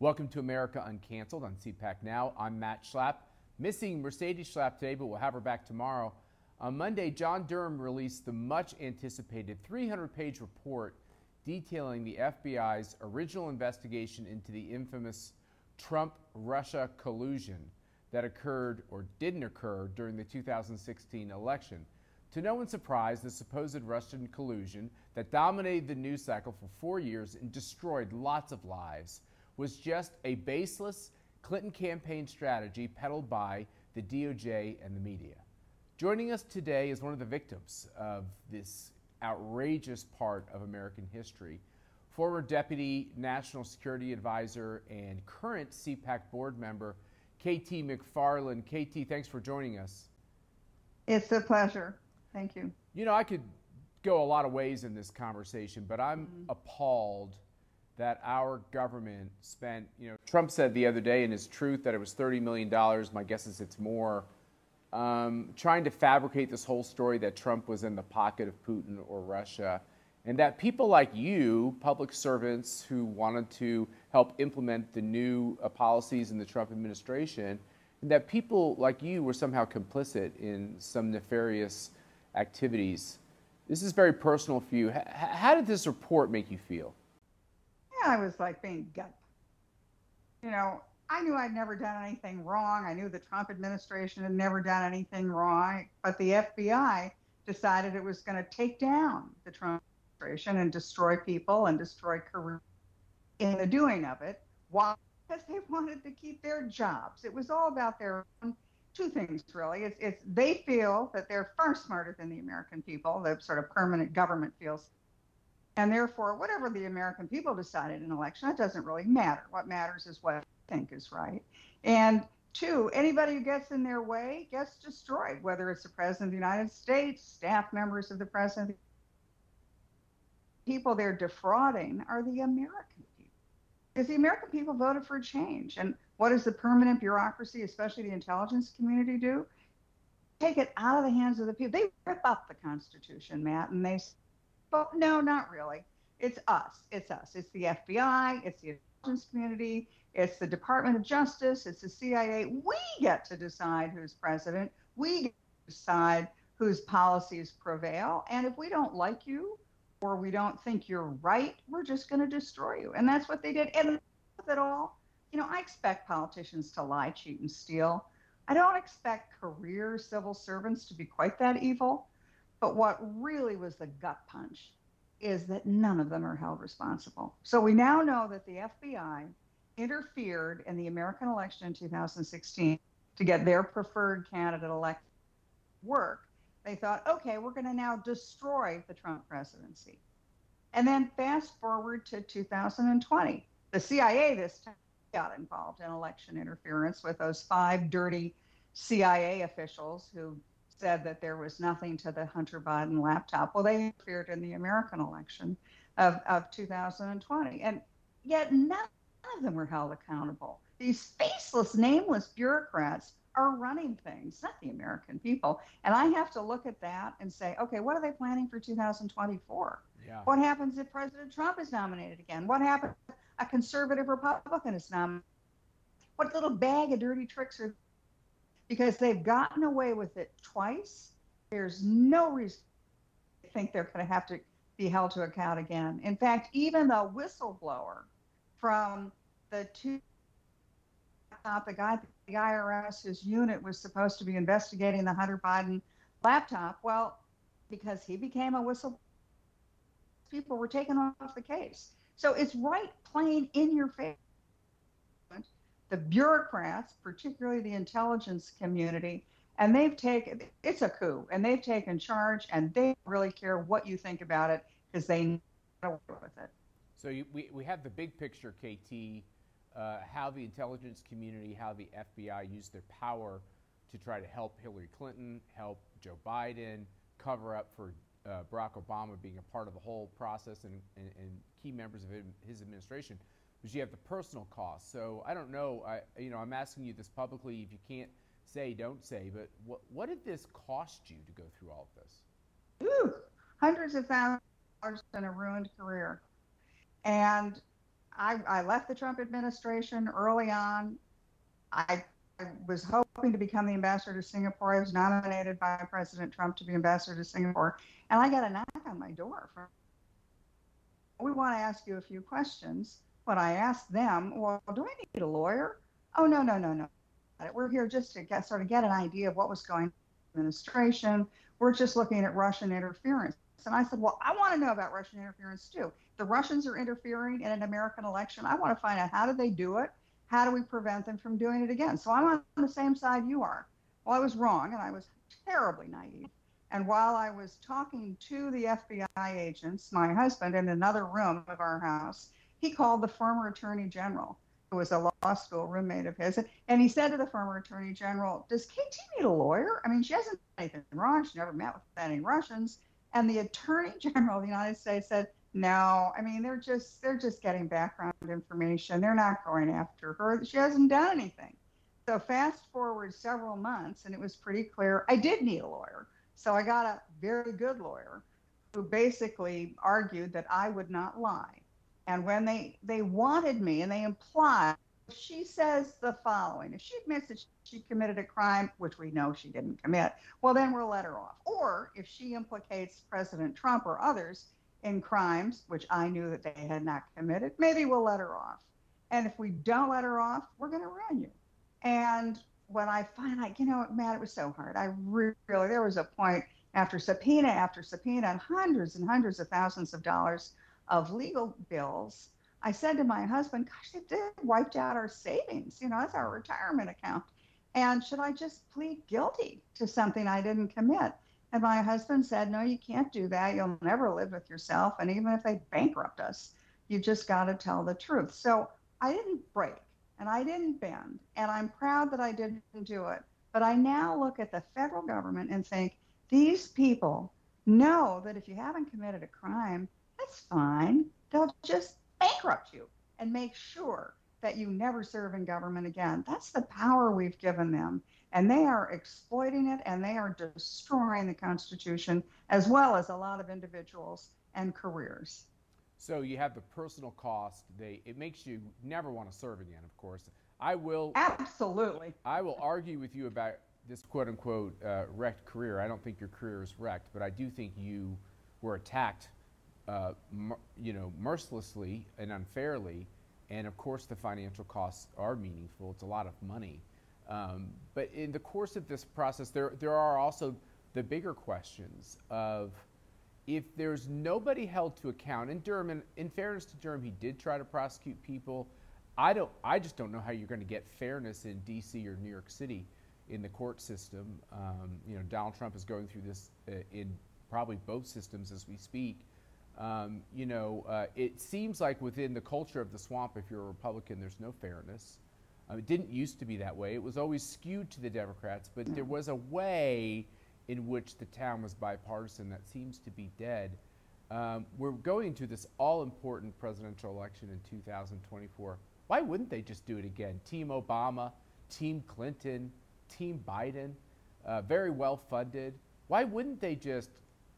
Welcome to America Uncanceled on CPAC Now. I'm Matt Schlapp. Missing Mercedes Schlapp today, but we'll have her back tomorrow. On Monday, John Durham released the much anticipated 300 page report detailing the FBI's original investigation into the infamous Trump Russia collusion that occurred or didn't occur during the 2016 election. To no one's surprise, the supposed Russian collusion that dominated the news cycle for four years and destroyed lots of lives was just a baseless Clinton campaign strategy peddled by the DOJ and the media. Joining us today is one of the victims of this outrageous part of American history, former Deputy National Security Advisor and current CPAC board member, KT McFarland. KT, thanks for joining us. It's a pleasure. Thank you. You know, I could go a lot of ways in this conversation, but I'm mm-hmm. appalled that our government spent, you know, Trump said the other day in his truth that it was $30 million. My guess is it's more. Um, trying to fabricate this whole story that Trump was in the pocket of Putin or Russia, and that people like you, public servants who wanted to help implement the new uh, policies in the Trump administration, and that people like you were somehow complicit in some nefarious activities. This is very personal for you. H- how did this report make you feel? I was like being gut. You know, I knew I'd never done anything wrong. I knew the Trump administration had never done anything wrong, but the FBI decided it was going to take down the Trump administration and destroy people and destroy careers in the doing of it. Why? Because they wanted to keep their jobs. It was all about their own two things really. It's, it's they feel that they're far smarter than the American people. The sort of permanent government feels and therefore, whatever the American people decide in an election, that doesn't really matter. What matters is what they think is right. And two, anybody who gets in their way gets destroyed, whether it's the President of the United States, staff members of the President. People they're defrauding are the American people. Because the American people voted for change. And what does the permanent bureaucracy, especially the intelligence community, do? Take it out of the hands of the people. They rip up the Constitution, Matt, and they but no, not really. It's us. It's us. It's the FBI. It's the intelligence community. It's the Department of Justice. It's the CIA. We get to decide who's president. We decide whose policies prevail. And if we don't like you or we don't think you're right, we're just going to destroy you. And that's what they did. And with it all, you know, I expect politicians to lie, cheat, and steal. I don't expect career civil servants to be quite that evil. But what really was the gut punch is that none of them are held responsible. So we now know that the FBI interfered in the American election in 2016 to get their preferred candidate elected work. They thought, okay, we're going to now destroy the Trump presidency. And then fast forward to 2020. The CIA this time got involved in election interference with those five dirty CIA officials who said that there was nothing to the Hunter Biden laptop. Well, they interfered in the American election of, of 2020. And yet none of them were held accountable. These faceless, nameless bureaucrats are running things, not the American people. And I have to look at that and say, okay, what are they planning for 2024? Yeah. What happens if President Trump is nominated again? What happens if a conservative Republican is nominated? What little bag of dirty tricks are because they've gotten away with it twice. There's no reason to think they're going to have to be held to account again. In fact, even the whistleblower from the two, the guy, the IRS, his unit was supposed to be investigating the Hunter Biden laptop. Well, because he became a whistleblower, people were taken off the case. So it's right plain in your face the bureaucrats, particularly the intelligence community, and they've taken it's a coup, and they've taken charge, and they really care what you think about it because they know with it. So you, we we have the big picture, KT, uh, how the intelligence community, how the FBI used their power to try to help Hillary Clinton, help Joe Biden, cover up for uh, Barack Obama being a part of the whole process and, and, and key members of his administration because you have the personal cost. So I don't know. I you know I'm asking you this publicly. If you can't say, don't say. But what what did this cost you to go through all of this? Ooh, hundreds of thousands in a ruined career, and I, I left the Trump administration early on. I, I was hoping to become the ambassador to Singapore. I was nominated by President Trump to be ambassador to Singapore, and I got a knock on my door from. We want to ask you a few questions. When I asked them, well, do I need a lawyer? Oh no, no, no, no. We're here just to get sort of get an idea of what was going on in the administration. We're just looking at Russian interference. And I said, Well, I want to know about Russian interference too. The Russians are interfering in an American election. I want to find out how do they do it? How do we prevent them from doing it again? So I'm on the same side you are. Well, I was wrong and I was terribly naive. And while I was talking to the FBI agents, my husband in another room of our house, he called the former attorney general, who was a law school roommate of his, and he said to the former attorney general, Does KT need a lawyer? I mean, she hasn't done anything wrong. She never met with any Russians. And the Attorney General of the United States said, no, I mean they're just they're just getting background information. They're not going after her. She hasn't done anything. So fast forward several months, and it was pretty clear I did need a lawyer. So I got a very good lawyer who basically argued that I would not lie. And when they they wanted me and they implied she says the following if she admits that she committed a crime, which we know she didn't commit, well, then we'll let her off. Or if she implicates President Trump or others in crimes, which I knew that they had not committed, maybe we'll let her off. And if we don't let her off, we're going to run you. And when I find like, you know, man, it was so hard. I really, there was a point after subpoena after subpoena and hundreds and hundreds of thousands of dollars of legal bills I said to my husband, gosh, they did wiped out our savings. You know, that's our retirement account. And should I just plead guilty to something I didn't commit? And my husband said, no, you can't do that. You'll never live with yourself. And even if they bankrupt us, you just got to tell the truth. So I didn't break and I didn't bend. And I'm proud that I didn't do it. But I now look at the federal government and think these people know that if you haven't committed a crime, that's fine. They'll just bankrupt you and make sure that you never serve in government again. That's the power we've given them. And they are exploiting it and they are destroying the Constitution as well as a lot of individuals and careers. So you have the personal cost. They it makes you never want to serve again, of course. I will absolutely. I will argue with you about this quote unquote uh, wrecked career. I don't think your career is wrecked, but I do think you were attacked uh, you know, mercilessly and unfairly. And of course, the financial costs are meaningful. It's a lot of money. Um, but in the course of this process, there, there are also the bigger questions of if there's nobody held to account. And Durham, in, in fairness to Durham, he did try to prosecute people. I don't. I just don't know how you're going to get fairness in D.C. or New York City in the court system. Um, you know, Donald Trump is going through this uh, in probably both systems as we speak. Um, you know, uh, it seems like within the culture of the swamp, if you're a Republican, there's no fairness. Uh, it didn't used to be that way. It was always skewed to the Democrats, but there was a way in which the town was bipartisan that seems to be dead. Um, we're going to this all important presidential election in 2024. Why wouldn't they just do it again? Team Obama, Team Clinton, Team Biden, uh, very well funded. Why wouldn't they just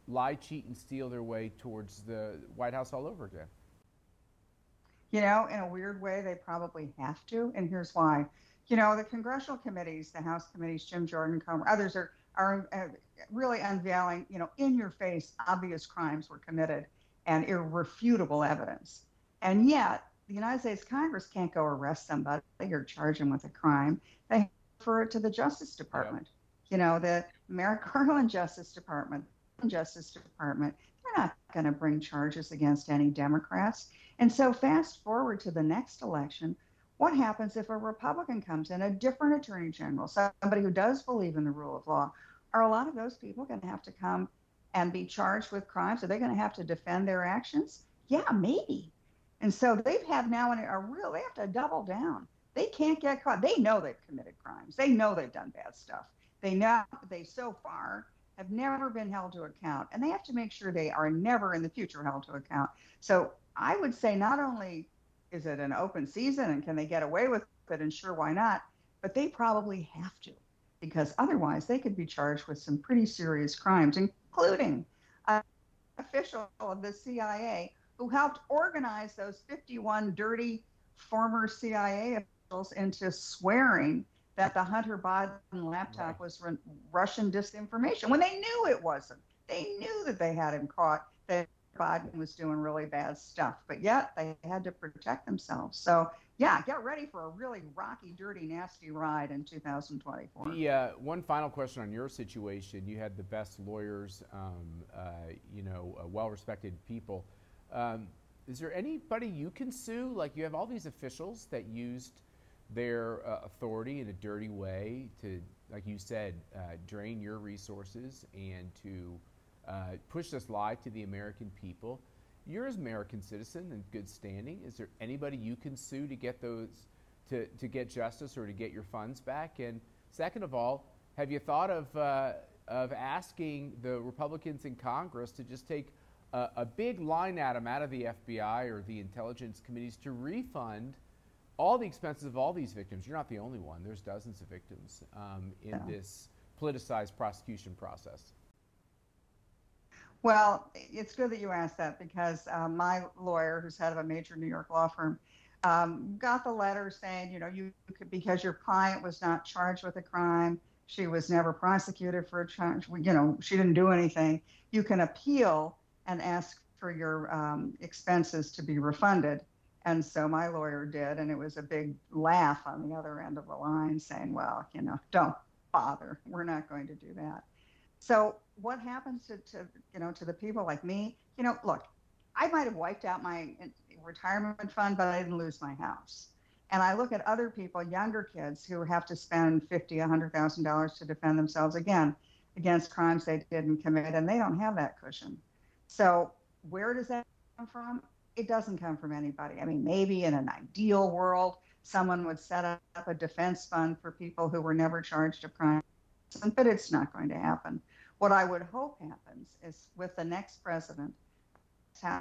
lie, cheat, and steal their way towards the White House all over again? You know, in a weird way, they probably have to, and here's why. You know, the congressional committees, the House committees, Jim Jordan, Comer, others are are uh, really unveiling, you know, in your face, obvious crimes were committed and irrefutable evidence. And yet, the United States Congress can't go arrest somebody or charge them with a crime. They refer it to the Justice Department. Yep. You know, the Merrick Garland Justice Department, Justice Department, they're not going to bring charges against any Democrats. And so, fast forward to the next election, what happens if a Republican comes in, a different attorney general, somebody who does believe in the rule of law? Are a lot of those people going to have to come and be charged with crimes? Are they going to have to defend their actions? Yeah, maybe. And so they have had now a real, they have to double down. They can't get caught. They know they've committed crimes. They know they've done bad stuff. They know they so far have never been held to account, and they have to make sure they are never in the future held to account. So I would say not only is it an open season and can they get away with it, and sure, why not, but they probably have to, because otherwise they could be charged with some pretty serious crimes, including an official of the CIA who helped organize those 51 dirty former CIA officials into swearing that the Hunter Biden laptop right. was Russian disinformation when they knew it wasn't. They knew that they had him caught, that Biden was doing really bad stuff, but yet they had to protect themselves. So, yeah, get ready for a really rocky, dirty, nasty ride in 2024. The uh, one final question on your situation: you had the best lawyers, um, uh, you know, uh, well-respected people. Um, is there anybody you can sue? Like you have all these officials that used their uh, authority in a dirty way to, like you said, uh, drain your resources and to uh, push this lie to the American people. You're an American citizen in good standing. Is there anybody you can sue to get those to, to get justice or to get your funds back? And second of all, have you thought of uh, of asking the Republicans in Congress to just take a, a big line item out of the FBI or the intelligence committees to refund all the expenses of all these victims. You're not the only one. There's dozens of victims um, in yeah. this politicized prosecution process. Well, it's good that you asked that because uh, my lawyer, who's head of a major New York law firm, um, got the letter saying, you know, you could because your client was not charged with a crime, she was never prosecuted for a charge, you know, she didn't do anything. You can appeal and ask for your um, expenses to be refunded. And so my lawyer did, and it was a big laugh on the other end of the line saying, well, you know, don't bother. We're not going to do that. So what happens to, to you know to the people like me? You know, look, I might have wiped out my retirement fund, but I didn't lose my house. And I look at other people, younger kids, who have to spend fifty, a hundred thousand dollars to defend themselves again against crimes they didn't commit, and they don't have that cushion. So where does that come from? It doesn't come from anybody. I mean, maybe in an ideal world, someone would set up a defense fund for people who were never charged a crime, but it's not going to happen. What I would hope happens is with the next president,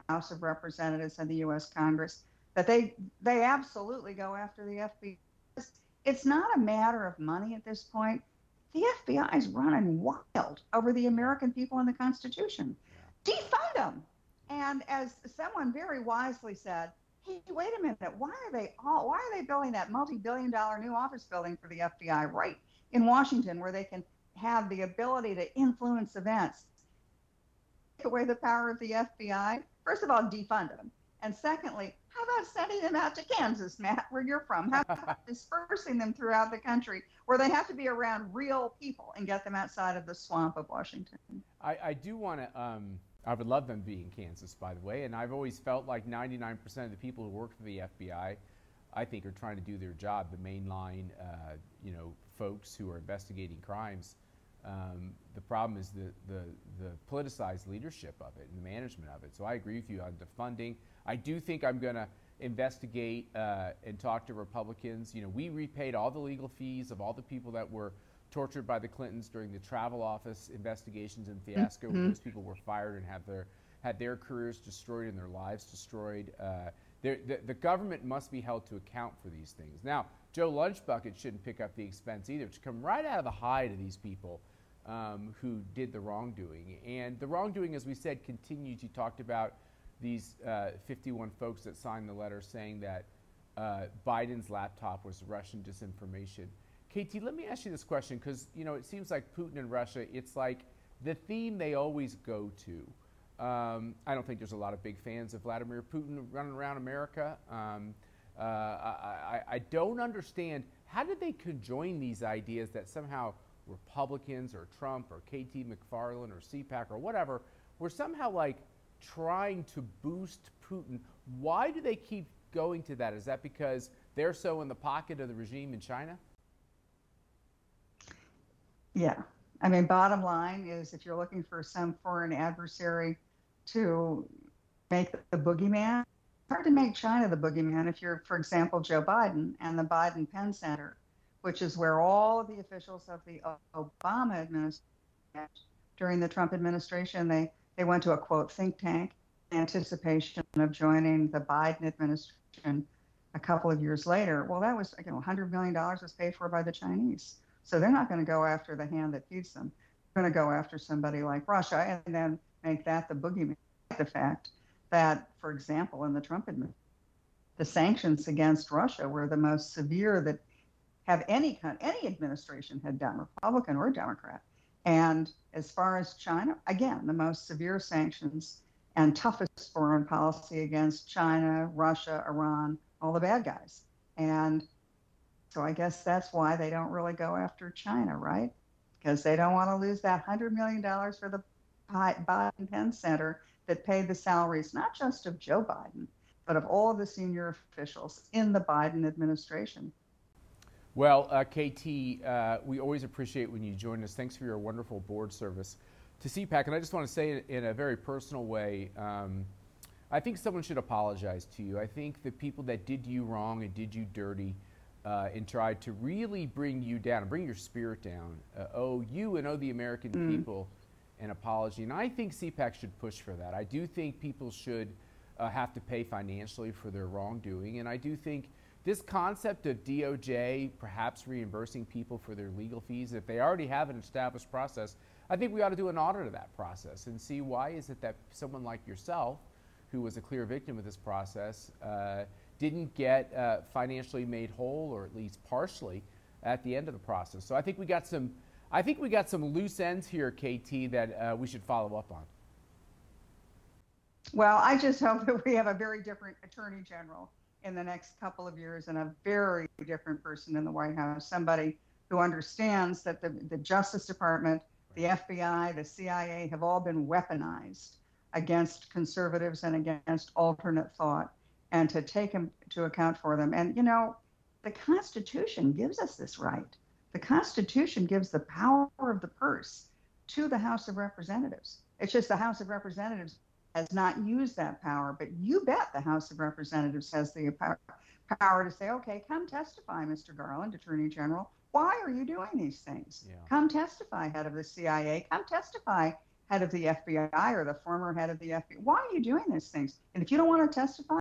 House of Representatives and the U.S. Congress, that they they absolutely go after the FBI. It's not a matter of money at this point. The FBI is running wild over the American people and the Constitution. Defund them. And as someone very wisely said, hey, wait a minute, why are they all why are they building that multi-billion dollar new office building for the FBI right in Washington where they can have the ability to influence events, take away the power of the FBI, first of all, defund them. And secondly, how about sending them out to Kansas, Matt, where you're from? How about dispersing them throughout the country where they have to be around real people and get them outside of the swamp of Washington? I, I do want to, um, I would love them being Kansas, by the way. And I've always felt like 99% of the people who work for the FBI, I think, are trying to do their job. The mainline, uh, you know, folks who are investigating crimes um, the problem is the, the, the, politicized leadership of it and the management of it. So I agree with you on the funding. I do think I'm going to investigate uh, and talk to Republicans. You know, we repaid all the legal fees of all the people that were tortured by the Clintons during the travel office investigations and fiasco. Mm-hmm. Where those people were fired and had their had their careers destroyed and their lives destroyed. Uh, the, the government must be held to account for these things. Now, Joe Lunchbucket shouldn't pick up the expense either. It should come right out of the hide of these people um, who did the wrongdoing. And the wrongdoing, as we said, continues. You talked about these uh, 51 folks that signed the letter saying that uh, Biden's laptop was Russian disinformation. KT, let me ask you this question because you know it seems like Putin and Russia. It's like the theme they always go to. Um, I don't think there's a lot of big fans of Vladimir Putin running around America. Um, uh, I, I, don't understand how did they conjoin these ideas that somehow Republicans or Trump or KT McFarland or CPAC or whatever were somehow like trying to boost Putin. Why do they keep going to that? Is that because they're so in the pocket of the regime in China? Yeah. I mean, bottom line is if you're looking for some foreign adversary to make the boogeyman, it's hard to make China the boogeyman if you're, for example, Joe Biden and the Biden Penn Center which is where all of the officials of the Obama administration during the Trump administration they they went to a quote think tank in anticipation of joining the Biden administration a couple of years later. Well, that was you know 100 million dollars was paid for by the Chinese, so they're not going to go after the hand that feeds them. They're going to go after somebody like Russia and then make that the boogeyman. The fact that, for example, in the Trump administration, the sanctions against Russia were the most severe that have any any administration had done, Republican or Democrat. And as far as China, again, the most severe sanctions and toughest foreign policy against China, Russia, Iran, all the bad guys. And so I guess that's why they don't really go after China, right? Because they don't want to lose that $100 million for the Biden Penn Center that paid the salaries, not just of Joe Biden, but of all of the senior officials in the Biden administration. Well, uh, KT, uh, we always appreciate when you join us. Thanks for your wonderful board service to CPAC. And I just want to say in a very personal way, um, I think someone should apologize to you. I think the people that did you wrong and did you dirty uh, and tried to really bring you down, bring your spirit down, uh, owe you and owe the American mm. people an apology. And I think CPAC should push for that. I do think people should uh, have to pay financially for their wrongdoing. And I do think this concept of DOJ perhaps reimbursing people for their legal fees, if they already have an established process, I think we ought to do an audit of that process and see why is it that someone like yourself, who was a clear victim of this process, uh, didn't get uh, financially made whole or at least partially at the end of the process. So I think we got some, I think we got some loose ends here, KT, that uh, we should follow up on. Well, I just hope that we have a very different attorney general in the next couple of years and a very different person in the White House, somebody who understands that the, the Justice Department, the FBI, the CIA have all been weaponized against conservatives and against alternate thought, and to take into account for them. And, you know, the Constitution gives us this right. The Constitution gives the power of the purse to the House of Representatives. It's just the House of Representatives has not used that power, but you bet the House of Representatives has the power to say, okay, come testify, Mr. Garland, Attorney General. Why are you doing these things? Yeah. Come testify, head of the CIA. Come testify, head of the FBI or the former head of the FBI. Why are you doing these things? And if you don't want to testify,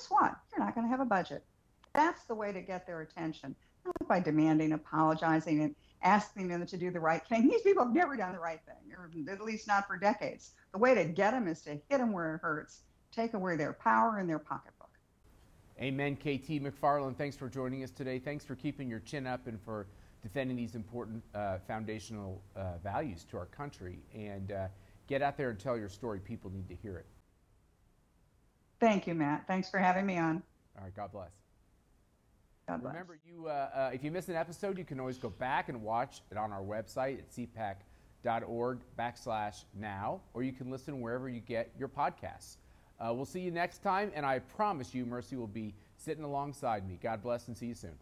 guess what? You're not going to have a budget. That's the way to get their attention, not by demanding, apologizing, and asking them to do the right thing. These people have never done the right thing, or at least not for decades. The way to get them is to hit them where it hurts, take away their power and their pocketbook. Amen. KT McFarland, thanks for joining us today. Thanks for keeping your chin up and for defending these important uh, foundational uh, values to our country. And uh, get out there and tell your story. People need to hear it. Thank you, Matt. Thanks for having me on. All right. God bless. God bless. Remember, you uh, uh, if you miss an episode, you can always go back and watch it on our website at cpac.org backslash now, or you can listen wherever you get your podcasts. Uh, we'll see you next time, and I promise you, Mercy will be sitting alongside me. God bless and see you soon.